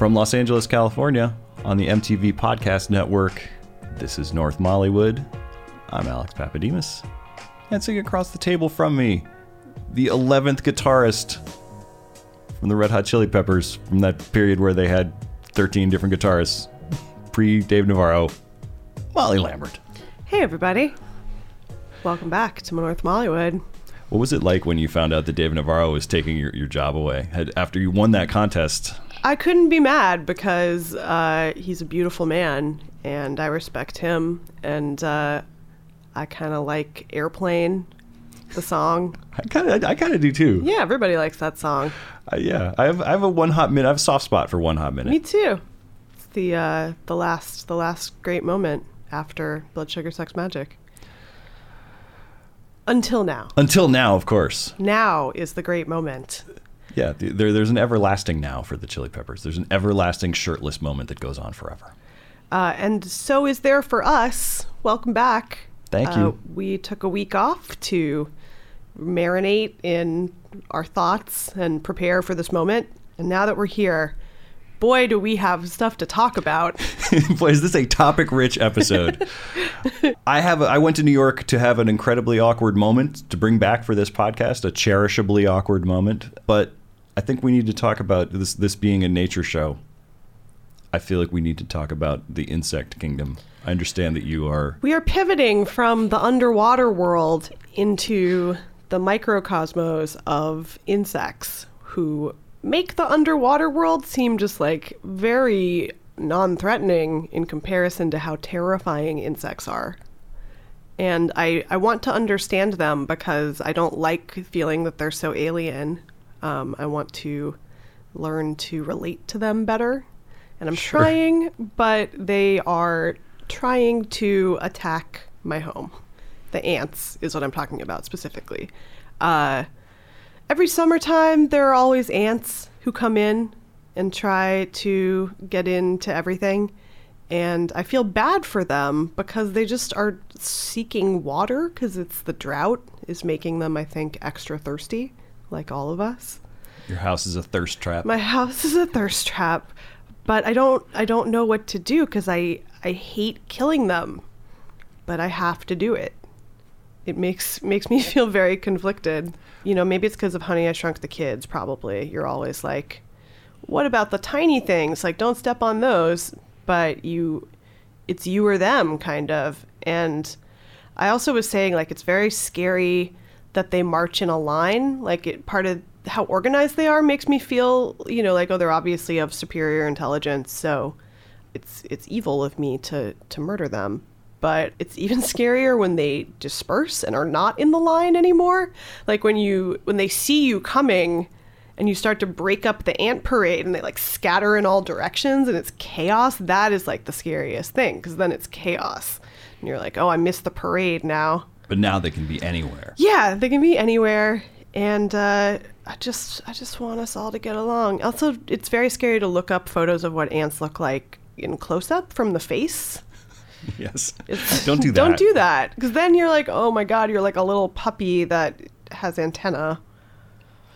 From Los Angeles, California, on the MTV Podcast Network, this is North Mollywood. I'm Alex Pappademas. And sitting across the table from me, the 11th guitarist from the Red Hot Chili Peppers from that period where they had 13 different guitarists, pre Dave Navarro, Molly Lambert. Hey, everybody. Welcome back to North Mollywood. What was it like when you found out that Dave Navarro was taking your, your job away? Had, after you won that contest, I couldn't be mad because uh, he's a beautiful man and I respect him. And uh, I kind of like Airplane, the song. I kind of I kind of do too. Yeah, everybody likes that song. Uh, yeah, I have I have a one hot minute. I have a soft spot for one hot minute. Me too. It's the uh, the last the last great moment after Blood Sugar Sex Magik. Until now. Until now, of course. Now is the great moment. Yeah, there, there's an everlasting now for the Chili Peppers. There's an everlasting shirtless moment that goes on forever. Uh, and so is there for us. Welcome back. Thank Uh, you. we took a week off to marinate in our thoughts and prepare for this moment. And now that we're here, boy, do we have stuff to talk about. Boy, is this a topic-rich episode? I have. A, I went to New York to have an incredibly awkward moment to bring back for this podcast, a cherishably awkward moment. But I think we need to talk about this. This being a nature show, I feel like we need to talk about the insect kingdom. I understand that you are. we are pivoting from the underwater world into the microcosmos of insects who make the underwater world seem just like very non threatening in comparison to how terrifying insects are. And I, I want to understand them because I don't like feeling that they're so alien. Um, I want to learn to relate to them better. And I'm Sure. trying, but they are trying to attack my home. The ants is what I'm talking about specifically. Uh, every summertime, there are always ants who come in and try to get into everything. And I feel bad for them because they just are seeking water because it's the drought is making them, I think, extra thirsty, like all of us. Your house is a thirst trap. My house is a thirst trap, but I don't I don't know what to do because I I hate killing them, but I have to do it. It makes makes me feel very conflicted. You know, maybe it's because of Honey I Shrunk the Kids. Probably you're always like, what about the tiny things? Like, don't step on those. But you, it's you or them, kind of. And I also was saying like it's very scary that they march in a line. Like it part of how organized they are makes me feel, you know, like oh they're obviously of superior intelligence, so it's it's evil of me to to murder them. But it's even scarier when they disperse and are not in the line anymore. Like when you when they see you coming and you start to break up the ant parade and they like scatter in all directions and it's chaos, that is like the scariest thing because then it's chaos. And you're like, "Oh, I missed the parade now." But now they can be anywhere. Yeah, they can be anywhere, and uh, I just I just want us all to get along. Also, it's very scary to look up photos of what ants look like in close up from the face. Yes. It's, Don't do that. Don't do that, because then you're like, oh my god, you're like a little puppy that has antenna.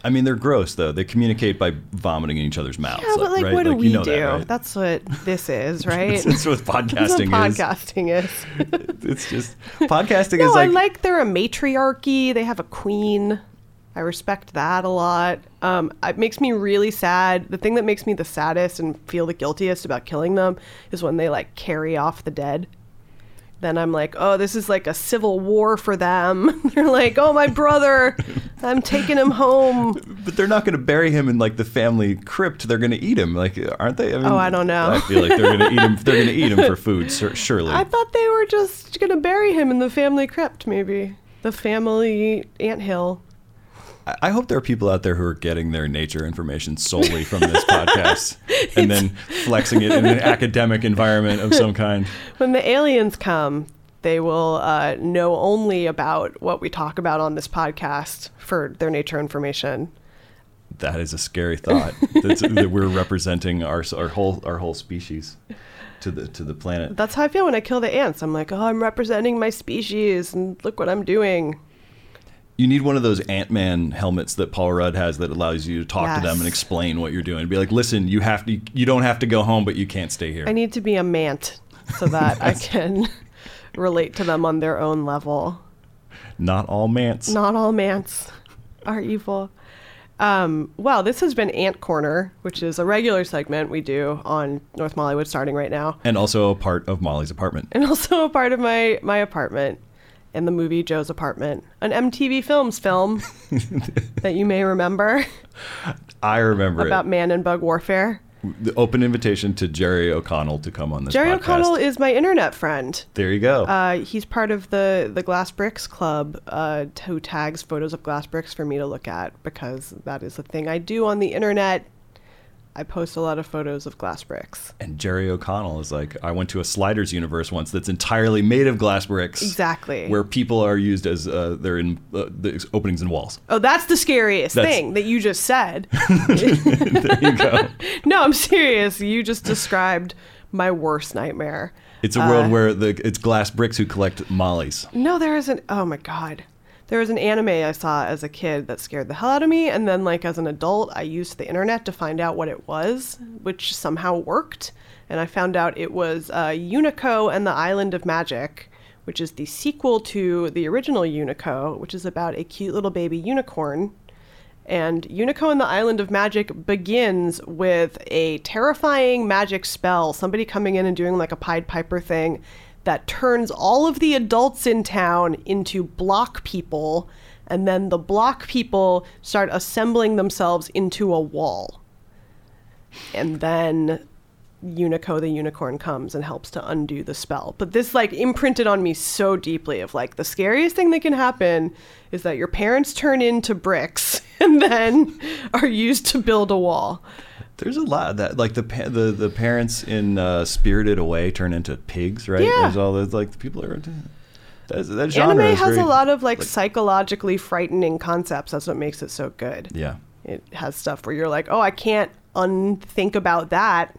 I mean, they're gross though. They communicate by vomiting in each other's mouths. Yeah, but like, right? what do Like, we you know do? That, right? That's what this is, right? That's what That's what podcasting is. podcasting is. It's just podcasting no, is like, I like they're a matriarchy. They have a queen. I respect that a lot. Um, it makes me really sad. The thing that makes me the saddest and feel the guiltiest about killing them is when they like carry off the dead. Then I'm like, oh, this is like a civil war for them. They're like, oh, my brother, I'm taking him home. but they're not going to bury him in like the family crypt. They're going to eat him, like aren't they? mean, Oh, I don't know. I feel like they're going to eat him. They're going to eat him for food, sur- surely. I thought they were just gonna bury him in the family crypt, maybe the family anthill. I- hope there are people out there who are getting their nature information solely from this podcast and then flexing it in an academic environment of some kind. When the aliens come, they will uh, know only about what we talk about on this podcast for their nature information. That is a scary thought. That's, that we're representing our our whole our whole species to the to the planet. That's how I feel when I kill the ants. I'm like, oh, I'm representing my species, and look what I'm doing. You need one of those Ant Man helmets that Paul Rudd has that allows you to talk to them and explain what you're doing. Be like, listen, you have to, you don't have to go home, but you can't stay here. I need to be a mant so that I can relate to them on their own level. Not all mants. Not all mants are evil. Um, well, this has been Ant Corner, which is a regular segment we do on North Mollywood starting right now, And also a part of Molly's apartment. and also a part of my my apartment in the movie Joe's Apartment, an MTV Films film that you may remember I remember about it. man and bug warfare. The open invitation to Jerry O'Connell to come on this Jerry podcast. O'Connell is my internet friend. There you go. Uh, he's part of the the Glass Bricks Club, uh, who tags photos of glass bricks for me to look at because that is a thing I do on the internet. I post a lot of photos of glass bricks. and Jerry O'Connell is like, I went to a Sliders universe once that's entirely made of glass bricks. Exactly. Where people are used as uh, they're in uh, the openings in walls. Oh, that's the scariest That's- thing that you just said. there you go. no, I'm serious. You just described my worst nightmare. It's a world where the it's glass bricks who collect mollies. No, there isn't. Oh my god. There was an anime I saw as a kid that scared the hell out of me, and then like as an adult, I used the internet to find out what it was, which somehow worked. And I found out it was uh, Unico and the Island of Magic, which is the sequel to the original Unico, which is about a cute little baby unicorn. And Unico and the Island of Magic begins with a terrifying magic spell, somebody coming in and doing like a Pied Piper thing that turns all of the adults in town into block people, and then the block people start assembling themselves into a wall. And then Unico the unicorn comes and helps to undo the spell. But this like imprinted on me so deeply of like the scariest thing that can happen is that your parents turn into bricks and then are used to build a wall. There's a lot of that. Like the pa- the the parents in uh, Spirited Away turn into pigs, right? Yeah. There's all those like the people are into. That's, that genre Anime has very- a lot of like, psychologically frightening concepts. That's what makes it so good. Yeah. It has stuff where you're like, "Oh, I can't unthink about that."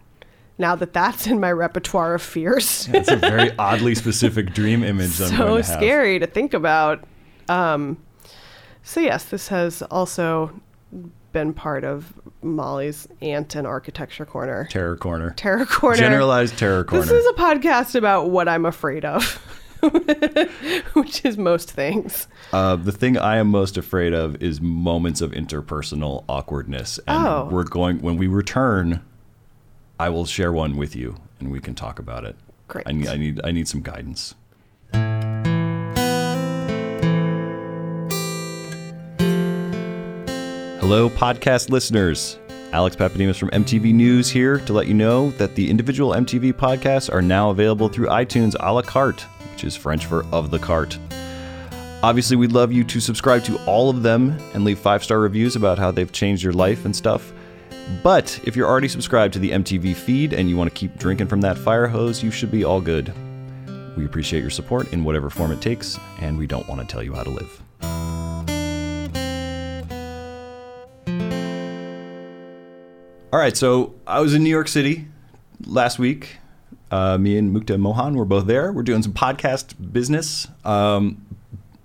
Now that that's in my repertoire of fears. It's a very oddly specific dream image. I'm so to scary to think about. Um, so yes, this has also been part of Molly's Ant and Architecture Corner, Terror corner. Terror Corner. Generalized terror corner. This is a podcast about what I'm afraid of, which is most things. Uh, the thing I am most afraid of is moments of interpersonal awkwardness. And Oh. we're going when we return. I will share one with you, and we can talk about it. Great. I need, I need, I need some guidance. Hello, podcast listeners. Alex Pappademas from MTV News here to let you know that the individual MTV podcasts are now available through iTunes a la carte, which is French for of the cart. Obviously, we'd love you to subscribe to all of them and leave five star reviews about how they've changed your life and stuff. But if you're already subscribed to the MTV feed and you want to keep drinking from that fire hose, you should be all good. We appreciate your support in whatever form it takes, and we don't want to tell you how to live. All right, so I was in New York City last week. Uh, me and Mukta Mohan were both there. We're doing some podcast business. Um,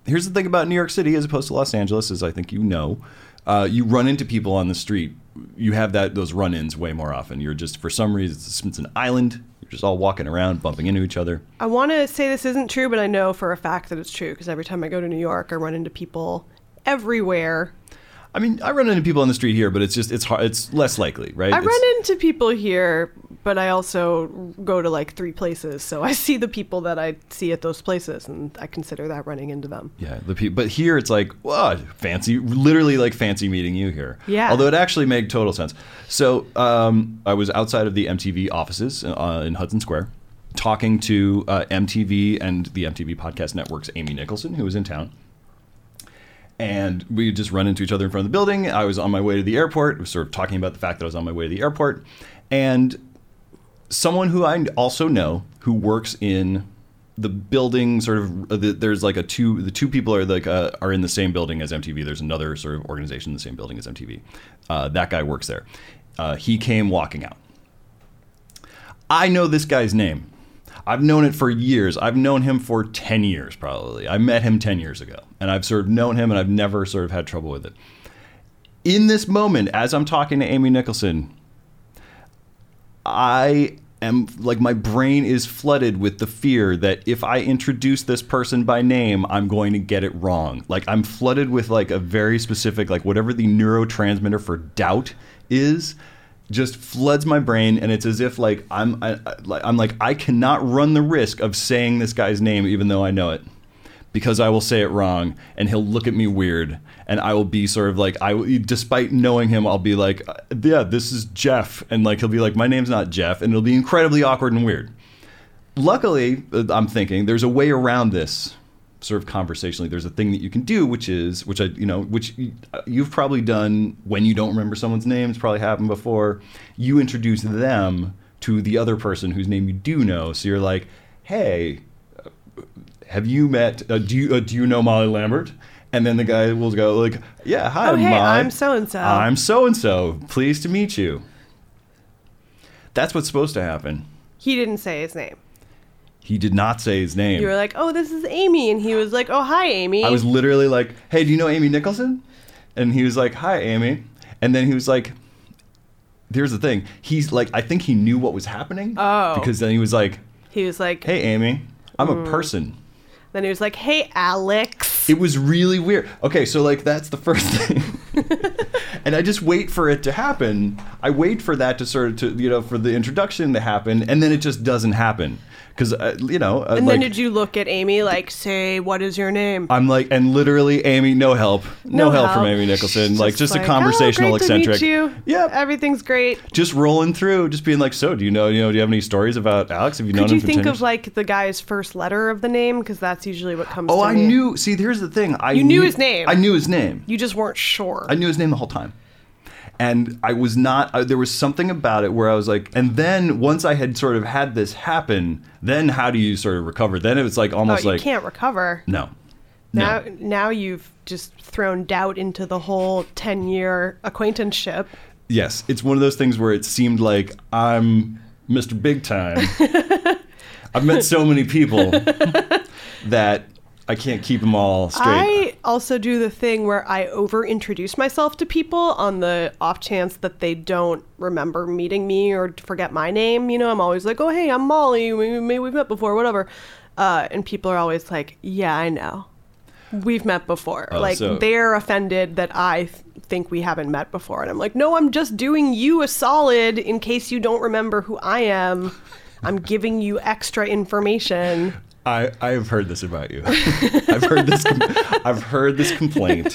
here's the thing about New York City as opposed to Los Angeles, as I think you know, uh, you run into people on the street. You have that those run-ins way more often. You're just for some reason it's, it's an island. You're just all walking around, bumping into each other. I want to say this isn't true, but I know for a fact that it's true because every time I go to New York, I run into people everywhere. I mean, I run into people on the street here, but it's just it's hard. It's less likely, right? I It's- run into people here, but I also go to like three places, so I see the people that I see at those places, and I consider that running into them. Yeah, the people, but here it's like, what fancy, literally like fancy meeting you here. Yeah. Although it actually made total sense. So um, I was outside of the MTV offices uh, in Hudson Square, talking to uh, MTV and the MTV Podcast Network's Amy Nicholson, who was in town. And we just run into each other in front of the building. I was on my way to the airport. Were sort of talking about the fact that I was on my way to the airport, and someone who I also know who works in the building sort of uh, there's like a two the two people are like uh, are in the same building as MTV there's another sort of organization in the same building as MTV uh, that guy works there. Uh, he came walking out. I know this guy's name I've known it for years. I've known him for 10 years, probably. I met him 10 years ago, and I've sort of known him, and I've never sort of had trouble with it. In this moment, as I'm talking to Amy Nicholson, I am like my brain is flooded with the fear that if I introduce this person by name, I'm going to get it wrong. Like I'm flooded with like a very specific like whatever the neurotransmitter for doubt is just floods my brain and it's as if like I'm I, I'm like I cannot run the risk of saying this guy's name even though I know it because I will say it wrong and he'll look at me weird and I will be sort of like I despite knowing him I'll be like "Uh, yeah this is Jeff and like he'll be like my name's not Jeff and it'll be incredibly awkward and weird. Luckily, uh, I'm thinking there's a way around this sort of conversationally. There's a thing that you can do which is which I you know which uh, you've probably done when you don't remember someone's name. It's probably happened before. You introduce them to the other person whose name you do know. So you're like, "Hey, have you met? Uh, do you uh, do you know Molly Lambert?" And then the guy will go like, "Yeah, hi, Oh, hey, Molly. I'm so-and-so." I'm so and so. Pleased to meet you." That's what's supposed to happen. He didn't say his name. He did not say his name. You were like, "Oh, this is Amy," and he was like, "Oh, hi, Amy." I was literally like, "Hey, do you know Amy Nicholson?" And he was like, "Hi, Amy." And then he was like, "Here's the thing. He's like, I think he knew what was happening. Oh. Because then he was like, He was like, "Hey, Amy, I'm Hmm. a person." then he was like, "Hey, Alex." It was really weird. Okay, so like that's the first thing. and I just wait for it to happen. I wait for that to sort of to you know for the introduction to happen, and then it just doesn't happen because uh, you know. Uh, And like, then did you look at Amy like, "Say, what is your name?" I'm like, and literally, Amy, no help, no, No help, from. Amy Nicholson. She's like just, like, a conversational oh, eccentric. To meet you. Yep. everything's great. just rolling through, just being like, so do you know, you know, do you have any stories about Alex? Have you known Could you think of like the guy's first letter of the name? Because that's usually what comes. Oh, I me. knew. See, here's the thing. I You knew his name. I knew his name. You just weren't sure. I knew his name the whole time. And I was not, I, there was something about it where I was like, and then once I had sort of had this happen, then how do you sort of recover? Then it was like oh, almost you like, You can't recover. no. Now, no. now you've just thrown doubt into the whole ten-year acquaintanceship. Yes, it's one of those things where it seemed like I'm Mr. Big Time. I've met so many people that I can't keep them all straight. I also do the thing where I over introduce myself to people on the off chance that they don't remember meeting me or forget my name. You know, I'm always like, oh, hey, I'm Molly. Maybe we've met before, whatever. Uh, and people are always like, yeah, I know. We've met before. Oh, like, so- they're offended that I th- think we haven't met before. And I'm like, no, I'm just doing you a solid in case you don't remember who I am. I'm giving you extra information. I, I have heard this about you. I've heard this. Com- I've heard this complaint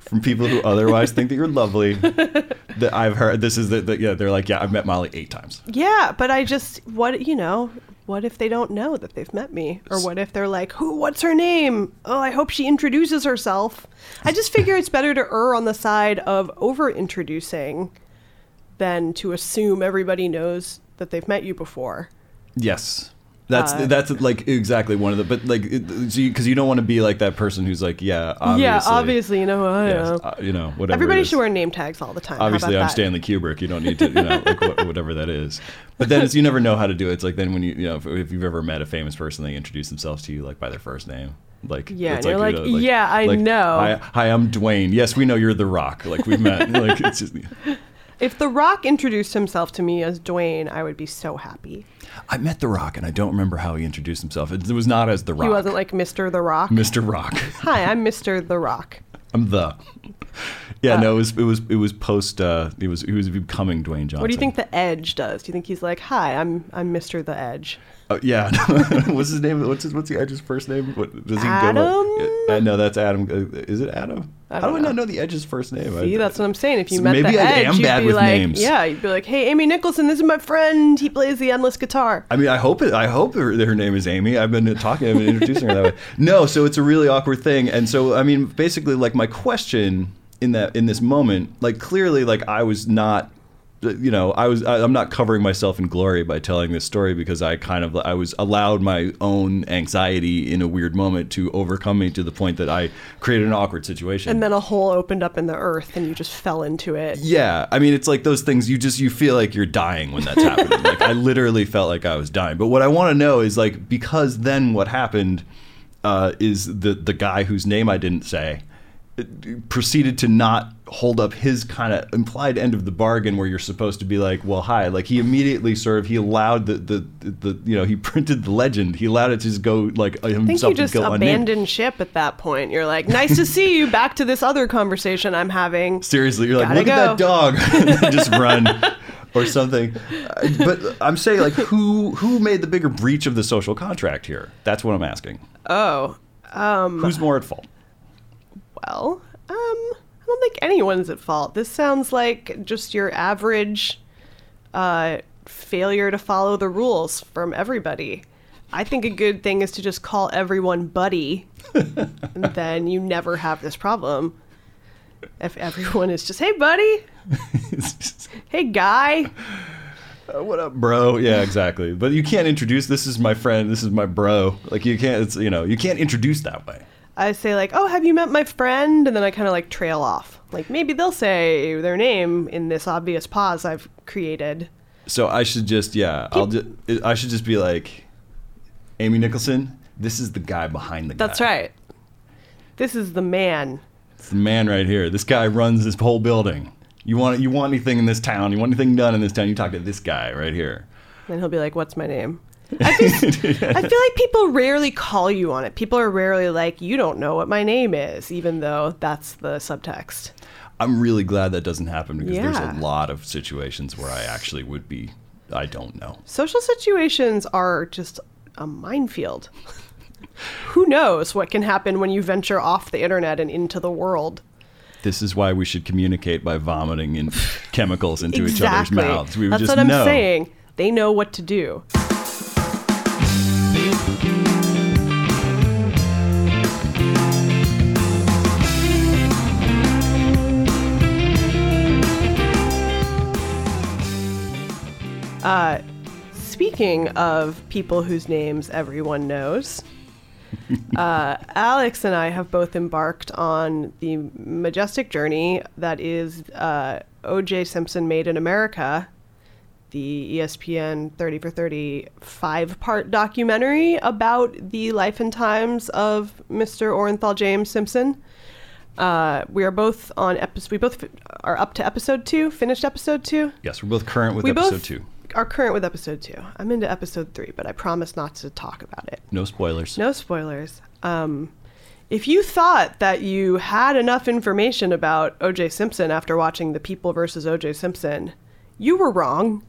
from people who otherwise think that you're lovely. That I've heard. This is that the yeah. They're like, yeah, I've met Molly eight times. Yeah, but I just what you know, what if they don't know that they've met me? Or what if they're like, "Who what's her name? Oh, I hope she introduces herself." I just figure it's better to err on the side of over introducing than to assume everybody knows that they've met you before. Yes. That's Uh, that's like exactly one of the but like because you, you don't want to be like that person who's like yeah obviously, yeah, obviously, you know who I yes, am. uh, you know whatever Everybody should wear name tags all the time. How obviously I'm that? Stanley Kubrick. You don't need to, you know, like wha- whatever that is. But then it's you never know how to do it. It's like then when you, you know, if, if you've ever met a famous person, they introduce themselves to you like by their first name. Like Yeah, you're you like, "Yeah, I know." Hi, hi, I'm Dwayne. Yes, we know you're The Rock. Like we've met. like it's just. If The Rock introduced himself to me as Dwayne, I would be so happy. I met The Rock, and I don't remember how he introduced himself. It, was not as The Rock. He wasn't like Mr. The Rock. Mr. Rock. Hi, I'm Mr. The Rock. I'm the. Yeah, Uh, no, it was it was it was post. Uh, it was he was becoming Dwayne Johnson. What do you think the Edge does? Do you think he's like, "Hi, I'm I'm Mr. The Edge"? Uh, yeah. what's his name? What's his, what's the Edge's first name? What does he Adam? go by? No, that's Adam. Uh, is it Adam? I How don't I know. not know the Edge's first name? See, I, that's what I'm saying. If you So met maybe the I Edge, am you'd bad be with like, names. yeah, you'd be like, "Hey, Amy Nicholson, this is my friend. He plays the endless guitar." I mean, I hope it. I hope her, her name is Amy. I've been talking, I've been introducing her that way. No, so it's a really awkward thing, and so I mean, basically, like my question in that in this moment, like clearly, like I was not you know, I was I, I'm not covering myself in glory by telling this story because I kind of I was allowed my own anxiety in a weird moment to overcome me to the point that I created an awkward situation. And then a hole opened up in the earth and you just fell into it. Yeah, I mean, it's like those things you just you feel like you're dying when that's happening. like I literally felt like I was dying. But what I want to know is like because then what happened uh, is the the guy whose name I didn't say proceeded to not hold up his kind of implied end of the bargain where you're supposed to be like well hi like he immediately sort of he allowed the the, the, you know he printed the legend he allowed it to just go like himself I think you just go unnamed. abandoned ship at that point. You're like, nice to see you. Back to this other conversation I'm having. Seriously, you're like, Gotta look at that dog, and just run or something. Uh, But I'm saying, like, who who made the bigger breach of the social contract here? That's what I'm asking. Oh, Um, Who's more at fault? Well, um, I don't think anyone's at fault. This sounds like just your average uh, failure to follow the rules from everybody. I think a good thing is to just call everyone buddy, and then you never have this problem. If everyone is just, hey, buddy, hey, guy. uh, what up, bro? Yeah, exactly. But you can't introduce. This is my friend. This is my bro. Like you can't. It's you know you can't introduce that way. I say like, "Oh, have you met my friend?" and then I kind of like trail off. Like maybe they'll say their name in this obvious pause I've created. So I should just yeah. I'll just I should just be like, Amy Nicholson. This is the guy behind the guy. That's right. This is the man. It's the man right here. This guy runs this whole building. You want you want anything in this town? You want anything done in this town? You talk to this guy right here. And he'll be like, "What's my name?" I, just, I feel like people rarely call you on it. People are rarely like, "You don't know what my name is," even though that's the subtext. I'm really glad that doesn't happen because there's a lot of situations where I actually would be. I don't know. Social situations are just a minefield. Who knows what can happen when you venture off the internet and into the world? This is why we should communicate by vomiting in chemicals into each other's mouths. We That's just what I'm know. saying. They know what to do. Uh, speaking of people whose names everyone knows, uh, Alex and I have both embarked on the majestic journey that is uh, O.J. Simpson Made in America, the ESPN 30 for 30 five part documentary about the life and times of Mr. Orenthal James Simpson. Uh, we are both on episode. We both f- are up to episode two. Finished episode two. Yes, we're both current with we episode both two. Are current with episode two. I'm into episode three, but I promise not to talk about it. No spoilers. No spoilers. Um, if you thought that you had enough information about O.J. Simpson after watching The People versus O.J. Simpson, you were wrong.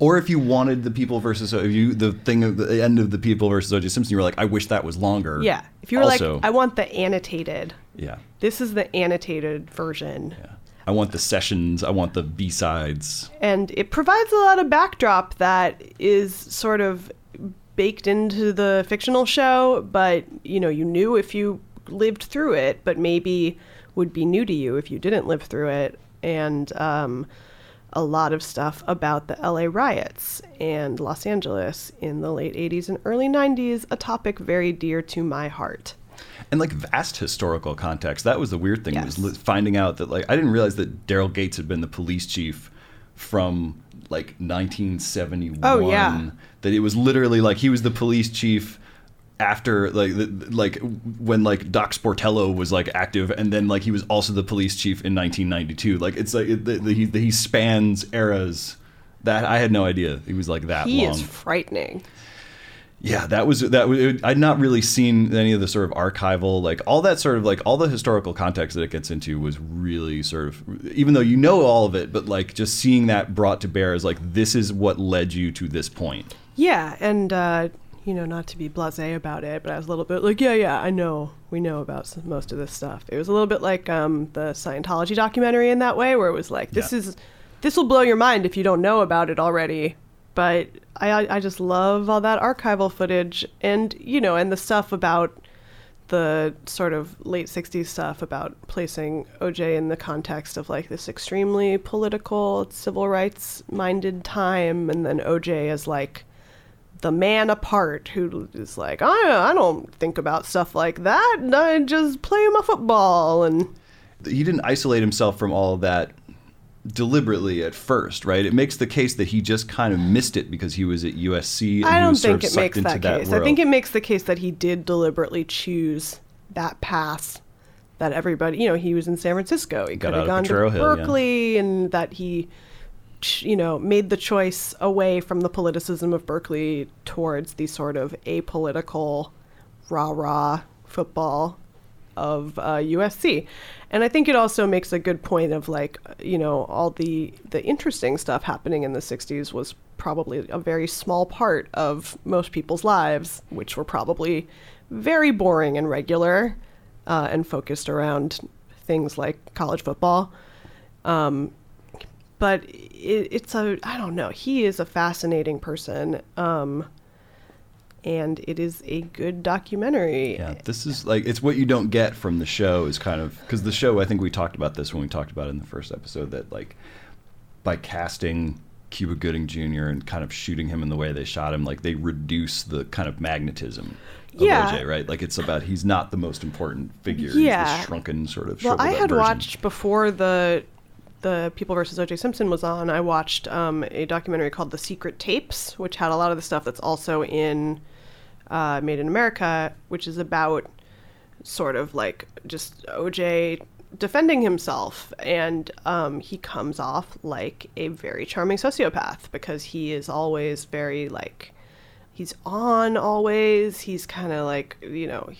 Or if you wanted the people versus if you the thing of the end of the people versus O.J. Simpson, you were like, I wish that was longer. Yeah. If you were also, like, I want the annotated. yeah, This is the annotated version. yeah. I want the sessions. I want the B sides. And it provides a lot of backdrop that is sort of baked into the fictional show, but you know, you knew if you lived through it, but maybe would be new to you if you didn't live through it. And um, a lot of stuff about the LA riots and Los Angeles in the late 80s and early 90s, a topic very dear to my heart. And like vast historical context. That was the weird thing was Yes. li- finding out that like I didn't realize that Daryl Gates had been the police chief from like 1971. Oh, yeah. that it was literally like he was the police chief after like the, like when like Doc Sportello was like active, and then like he was also the police chief in 1992. Like it's like it, the, the, he, he spans eras. That I had no idea he was like that He long. is frightening. Yeah, that was that. Was, it, I'd not really seen any of the sort of archival, like all that sort of like all the historical context that it gets into was really sort of, even though you know all of it, but like just seeing that brought to bear is like this is what led you to this point. Yeah, and uh, you know, not to be blasé about it, but I was a little bit like, yeah, yeah, I know, we know about s- most of this stuff. It was a little bit like um, the Scientology documentary in that way, where it was like, this Yeah. is, this will blow your mind if you don't know about it already. But I, I just love all that archival footage, and you know, and the stuff about the sort of late 60s stuff about placing OJ in the context of like this extremely political, civil rights minded time, and then OJ is like the man apart who is like, I, I don't think about stuff like that. I just play my football. And he didn't isolate himself from all that deliberately at first, right? It makes the case that he just kind of missed it because he was at USC. And I don't think it makes that case. that I think it makes the case that he did deliberately choose that path that everybody, you know, he was in San Francisco. He could have gone to Hill, yeah. Berkeley, and that he, you know, made the choice away from the politicism of Berkeley towards the sort of apolitical, rah rah football of uh, USC. And I think it also makes a good point of like, you know, all the the interesting stuff happening in the 60s was probably a very small part of most people's lives, which were probably very boring and regular uh, and focused around things like college football. Um, but it, it's a, I don't know, he is a fascinating person. Um, and it is a good documentary. Yeah, this is like it's what you don't get from the show is kind of because the show. I think we talked about this when we talked about it in the first episode that like by casting Cuba Gooding Jr. and kind of shooting him in the way they shot him, like they reduce the kind of magnetism of Yeah. OJ, right? Like it's about he's not the most important figure. He's Yeah. shrunken sort of. Well, I had version. watched before the the People versus O.J. Simpson was on. I watched um, a documentary called The Secret Tapes, which had a lot of the stuff that's also in uh, Made in America, which is about sort of like just OJ defending himself, and um, he comes off like a very charming sociopath because he is always very like he's on always. He's kind of like you know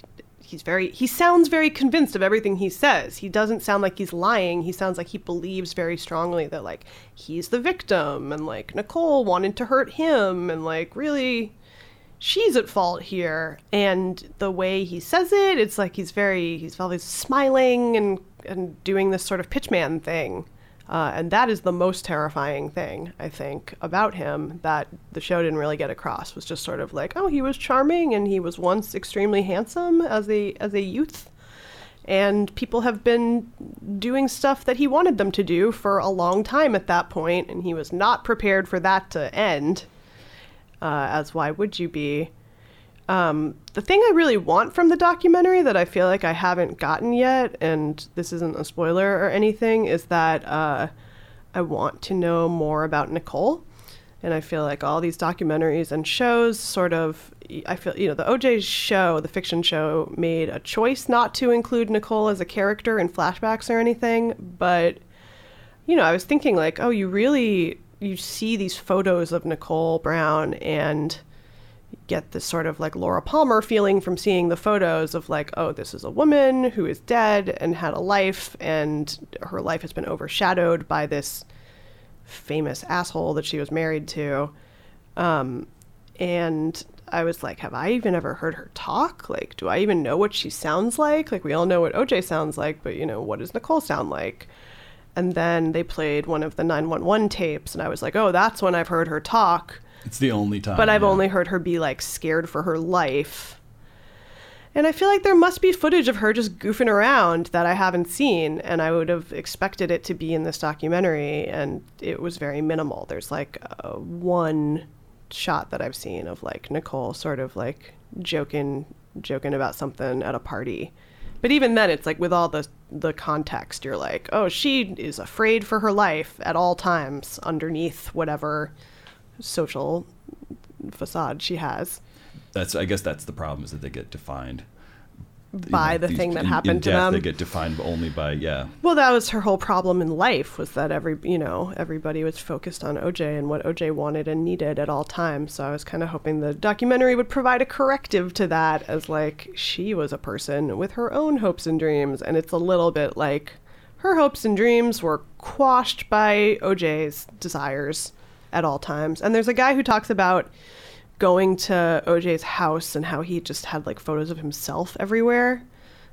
he's very he sounds very convinced of everything he says. He doesn't sound like he's lying. He sounds like he believes very strongly that like he's the victim and like Nicole wanted to hurt him and like really she's at fault here. And the way he says it it's like he's very he's always smiling and and doing this sort of pitchman thing. Uh, and that is the most terrifying thing i think about him that the show didn't really get across. Was just sort of like oh he was charming and he was once extremely handsome as a as a youth. And people have been doing stuff that he wanted them to do for a long time at that point and he was not prepared for that to end uh, as why would you be? Um, the thing I really want from the documentary that I feel like I haven't gotten yet, and this isn't a spoiler or anything, is that uh, I want to know more about Nicole. And I feel like all these documentaries and shows sort of, I feel, you know, the OJ show, the fiction show, made a choice not to include Nicole as a character in flashbacks or anything. But, you know, I was thinking, like, oh, you really you see these photos of Nicole Brown and get this sort of like Laura Palmer feeling from seeing the photos of like, oh, this is a woman who is dead and had a life, and her life has been overshadowed by this famous asshole that she was married to. Um, and I was like, have I even ever heard her talk? Like, do I even know what she sounds like? Like, we all know what OJ sounds like, but you know, what does Nicole sound like? And then they played one of the 911 tapes, and I was like, oh, that's when I've heard her talk. It's the only time. But I've yeah. only heard her be like scared for her life. And I feel like there must be footage of her just goofing around that I haven't seen, and I would have expected it to be in this documentary, and it was very minimal. There's like uh, one shot that I've seen of like Nicole sort of like joking, joking about something at a party. But even then, it's like with all the the context, you're like, oh, she is afraid for her life at all times underneath whatever social facade she has. That's I guess that's the problem is that they get defined you by know, the thing that in- in happened to death, them. They get defined only by yeah. Well, that was her whole problem in life was that every you know everybody was focused on OJ and what OJ wanted and needed at all times. So I was kind of hoping the documentary would provide a corrective to that, as like she was a person with her own hopes and dreams, and it's a little bit like her hopes and dreams were quashed by OJ's desires at all times. And there's a guy who talks about going to OJ's house and how he just had like photos of himself everywhere,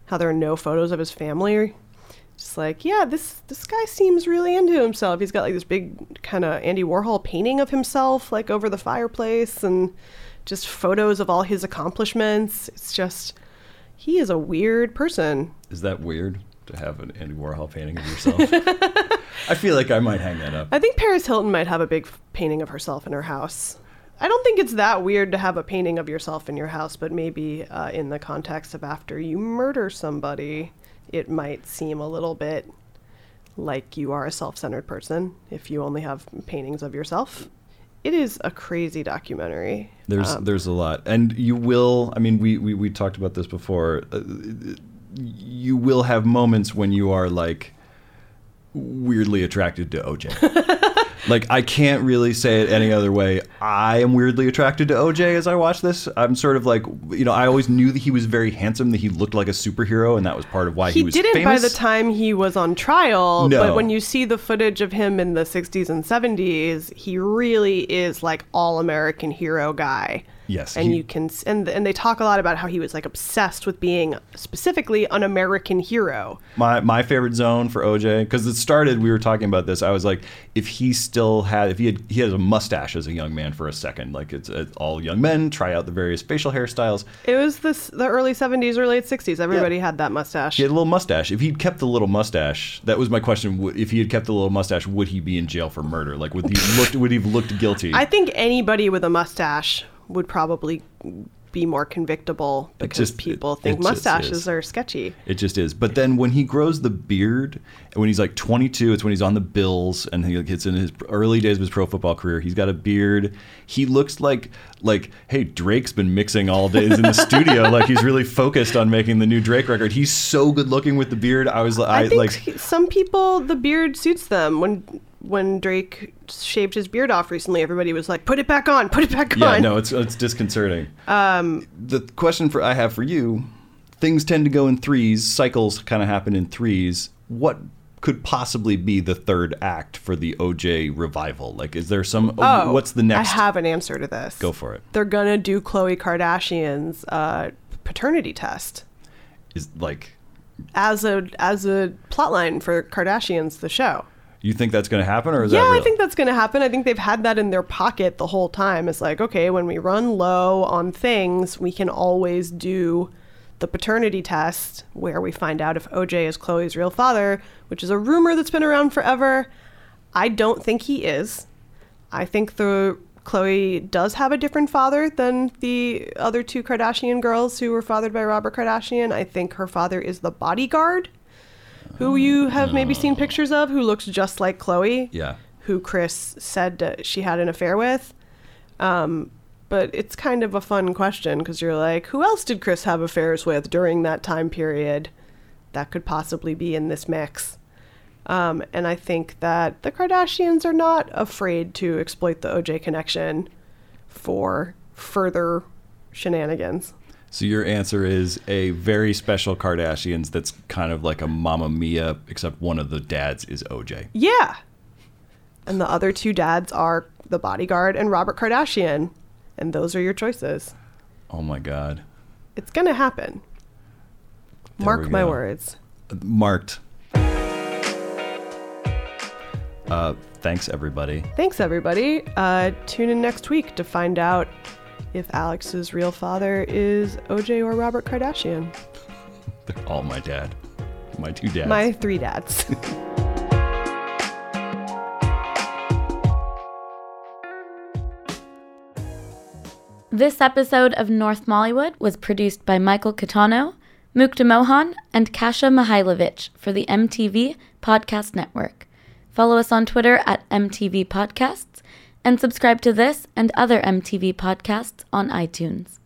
how there are no photos of his family. Just like, yeah, this this guy seems really into himself. He's got like this big kind of Andy Warhol painting of himself like over the fireplace and just photos of all his accomplishments. It's just He is a weird person. Is that weird to have an Andy Warhol painting of yourself? I feel like I might hang that up. I think Paris Hilton might have a big painting of herself in her house. I don't think it's that weird to have a painting of yourself in your house, but maybe uh, in the context of after you murder somebody, it might seem a little bit like you are a self centered person if you only have paintings of yourself. It is a crazy documentary. There's Um, there's a lot, and you will. I mean, we we, we talked about this before. Uh, you will have moments when you are like weirdly attracted to OJ. like I can't really say it any other way. I am weirdly attracted to OJ as I watch this. I'm sort of like, you know, I always knew that he was very handsome, that he looked like a superhero, and that was part of why he, was. he was didn't famous. by the time he was on trial, No. but when you see the footage of him in the 60s and 70s, he really is like all American hero guy. Yes, And he- you can and and they talk a lot about how he was like obsessed with being specifically an American hero. my my favorite zone for OJ because it started. We were talking about this. I was like, if he still had, if he had, he has a mustache as a young man for a second. Like it's, it's all young men try out the various facial hairstyles. It was this the early 70s or late 60s. Everybody had that mustache. He had a little mustache. If he'd kept the little mustache, that was my question. If he had kept the little mustache, would he be in jail for murder? Like would he looked would he have looked guilty? I think anybody with a mustache would probably be more convictable because just- people it- think it mustaches are sketchy. It just is. But then when he grows the beard, when he's like 22, it's when he's on the Bills and he gets in his early days of his pro football career. He's got a beard. He looks like like hey Drake's been mixing all days in the studio. Like he's really focused on making the new Drake record. He's so good looking with the beard. I was I, I think like some people the beard suits them. When when Drake shaved his beard off recently, everybody was like, "Put it back on, put it back yeah on." Yeah, no it's it's disconcerting. Um, the question for I have for you, things tend to go in threes. Cycles kind of happen in threes. What could possibly be the third act for the OJ revival? Like, is there some? Oh, what's the next? I have an answer to this. Go for it. They're gonna do Khloe Kardashian's uh, paternity test Is like, as a as a plotline for Kardashians, the show. You think that's going to happen, or is Yeah, that real? I think that's going to happen. I think they've had that in their pocket the whole time. It's like, okay, when we run low on things, we can always do the paternity test where we find out if OJ is Khloe's real father, which is a rumor that's been around forever. I don't think he is. I think the Khloe does have a different father than the other two Kardashian girls who were fathered by Robert Kardashian. I think her father is the bodyguard who you have maybe seen pictures of who looks just like Khloe yeah. who Kris said she had an affair with. Um, but it's kind of a fun question because you're like, who else did Kris have affairs with during that time period that could possibly be in this mix? Um, and I think that the Kardashians are not afraid to exploit the OJ connection for further shenanigans. So your answer is a very special Kardashians that's kind of like a Mamma Mia, except one of the dads is OJ. Yeah. And the other two dads are the bodyguard and Robert Kardashian. And those are your choices. Oh my God. It's going to happen. There Mark my words. Marked. Uh, thanks, everybody. Thanks, everybody. Uh, tune in next week to find out if Alex's real father is OJ or Robert Kardashian. They're all my dad. My two dads. My three dads. This episode of North Mollywood was produced by Michael Catano, Mukta Mohan, and Kasha Mihailovich for the MTV Podcast Network. Follow us on Twitter at MTV Podcasts and subscribe to this and other MTV podcasts on iTunes.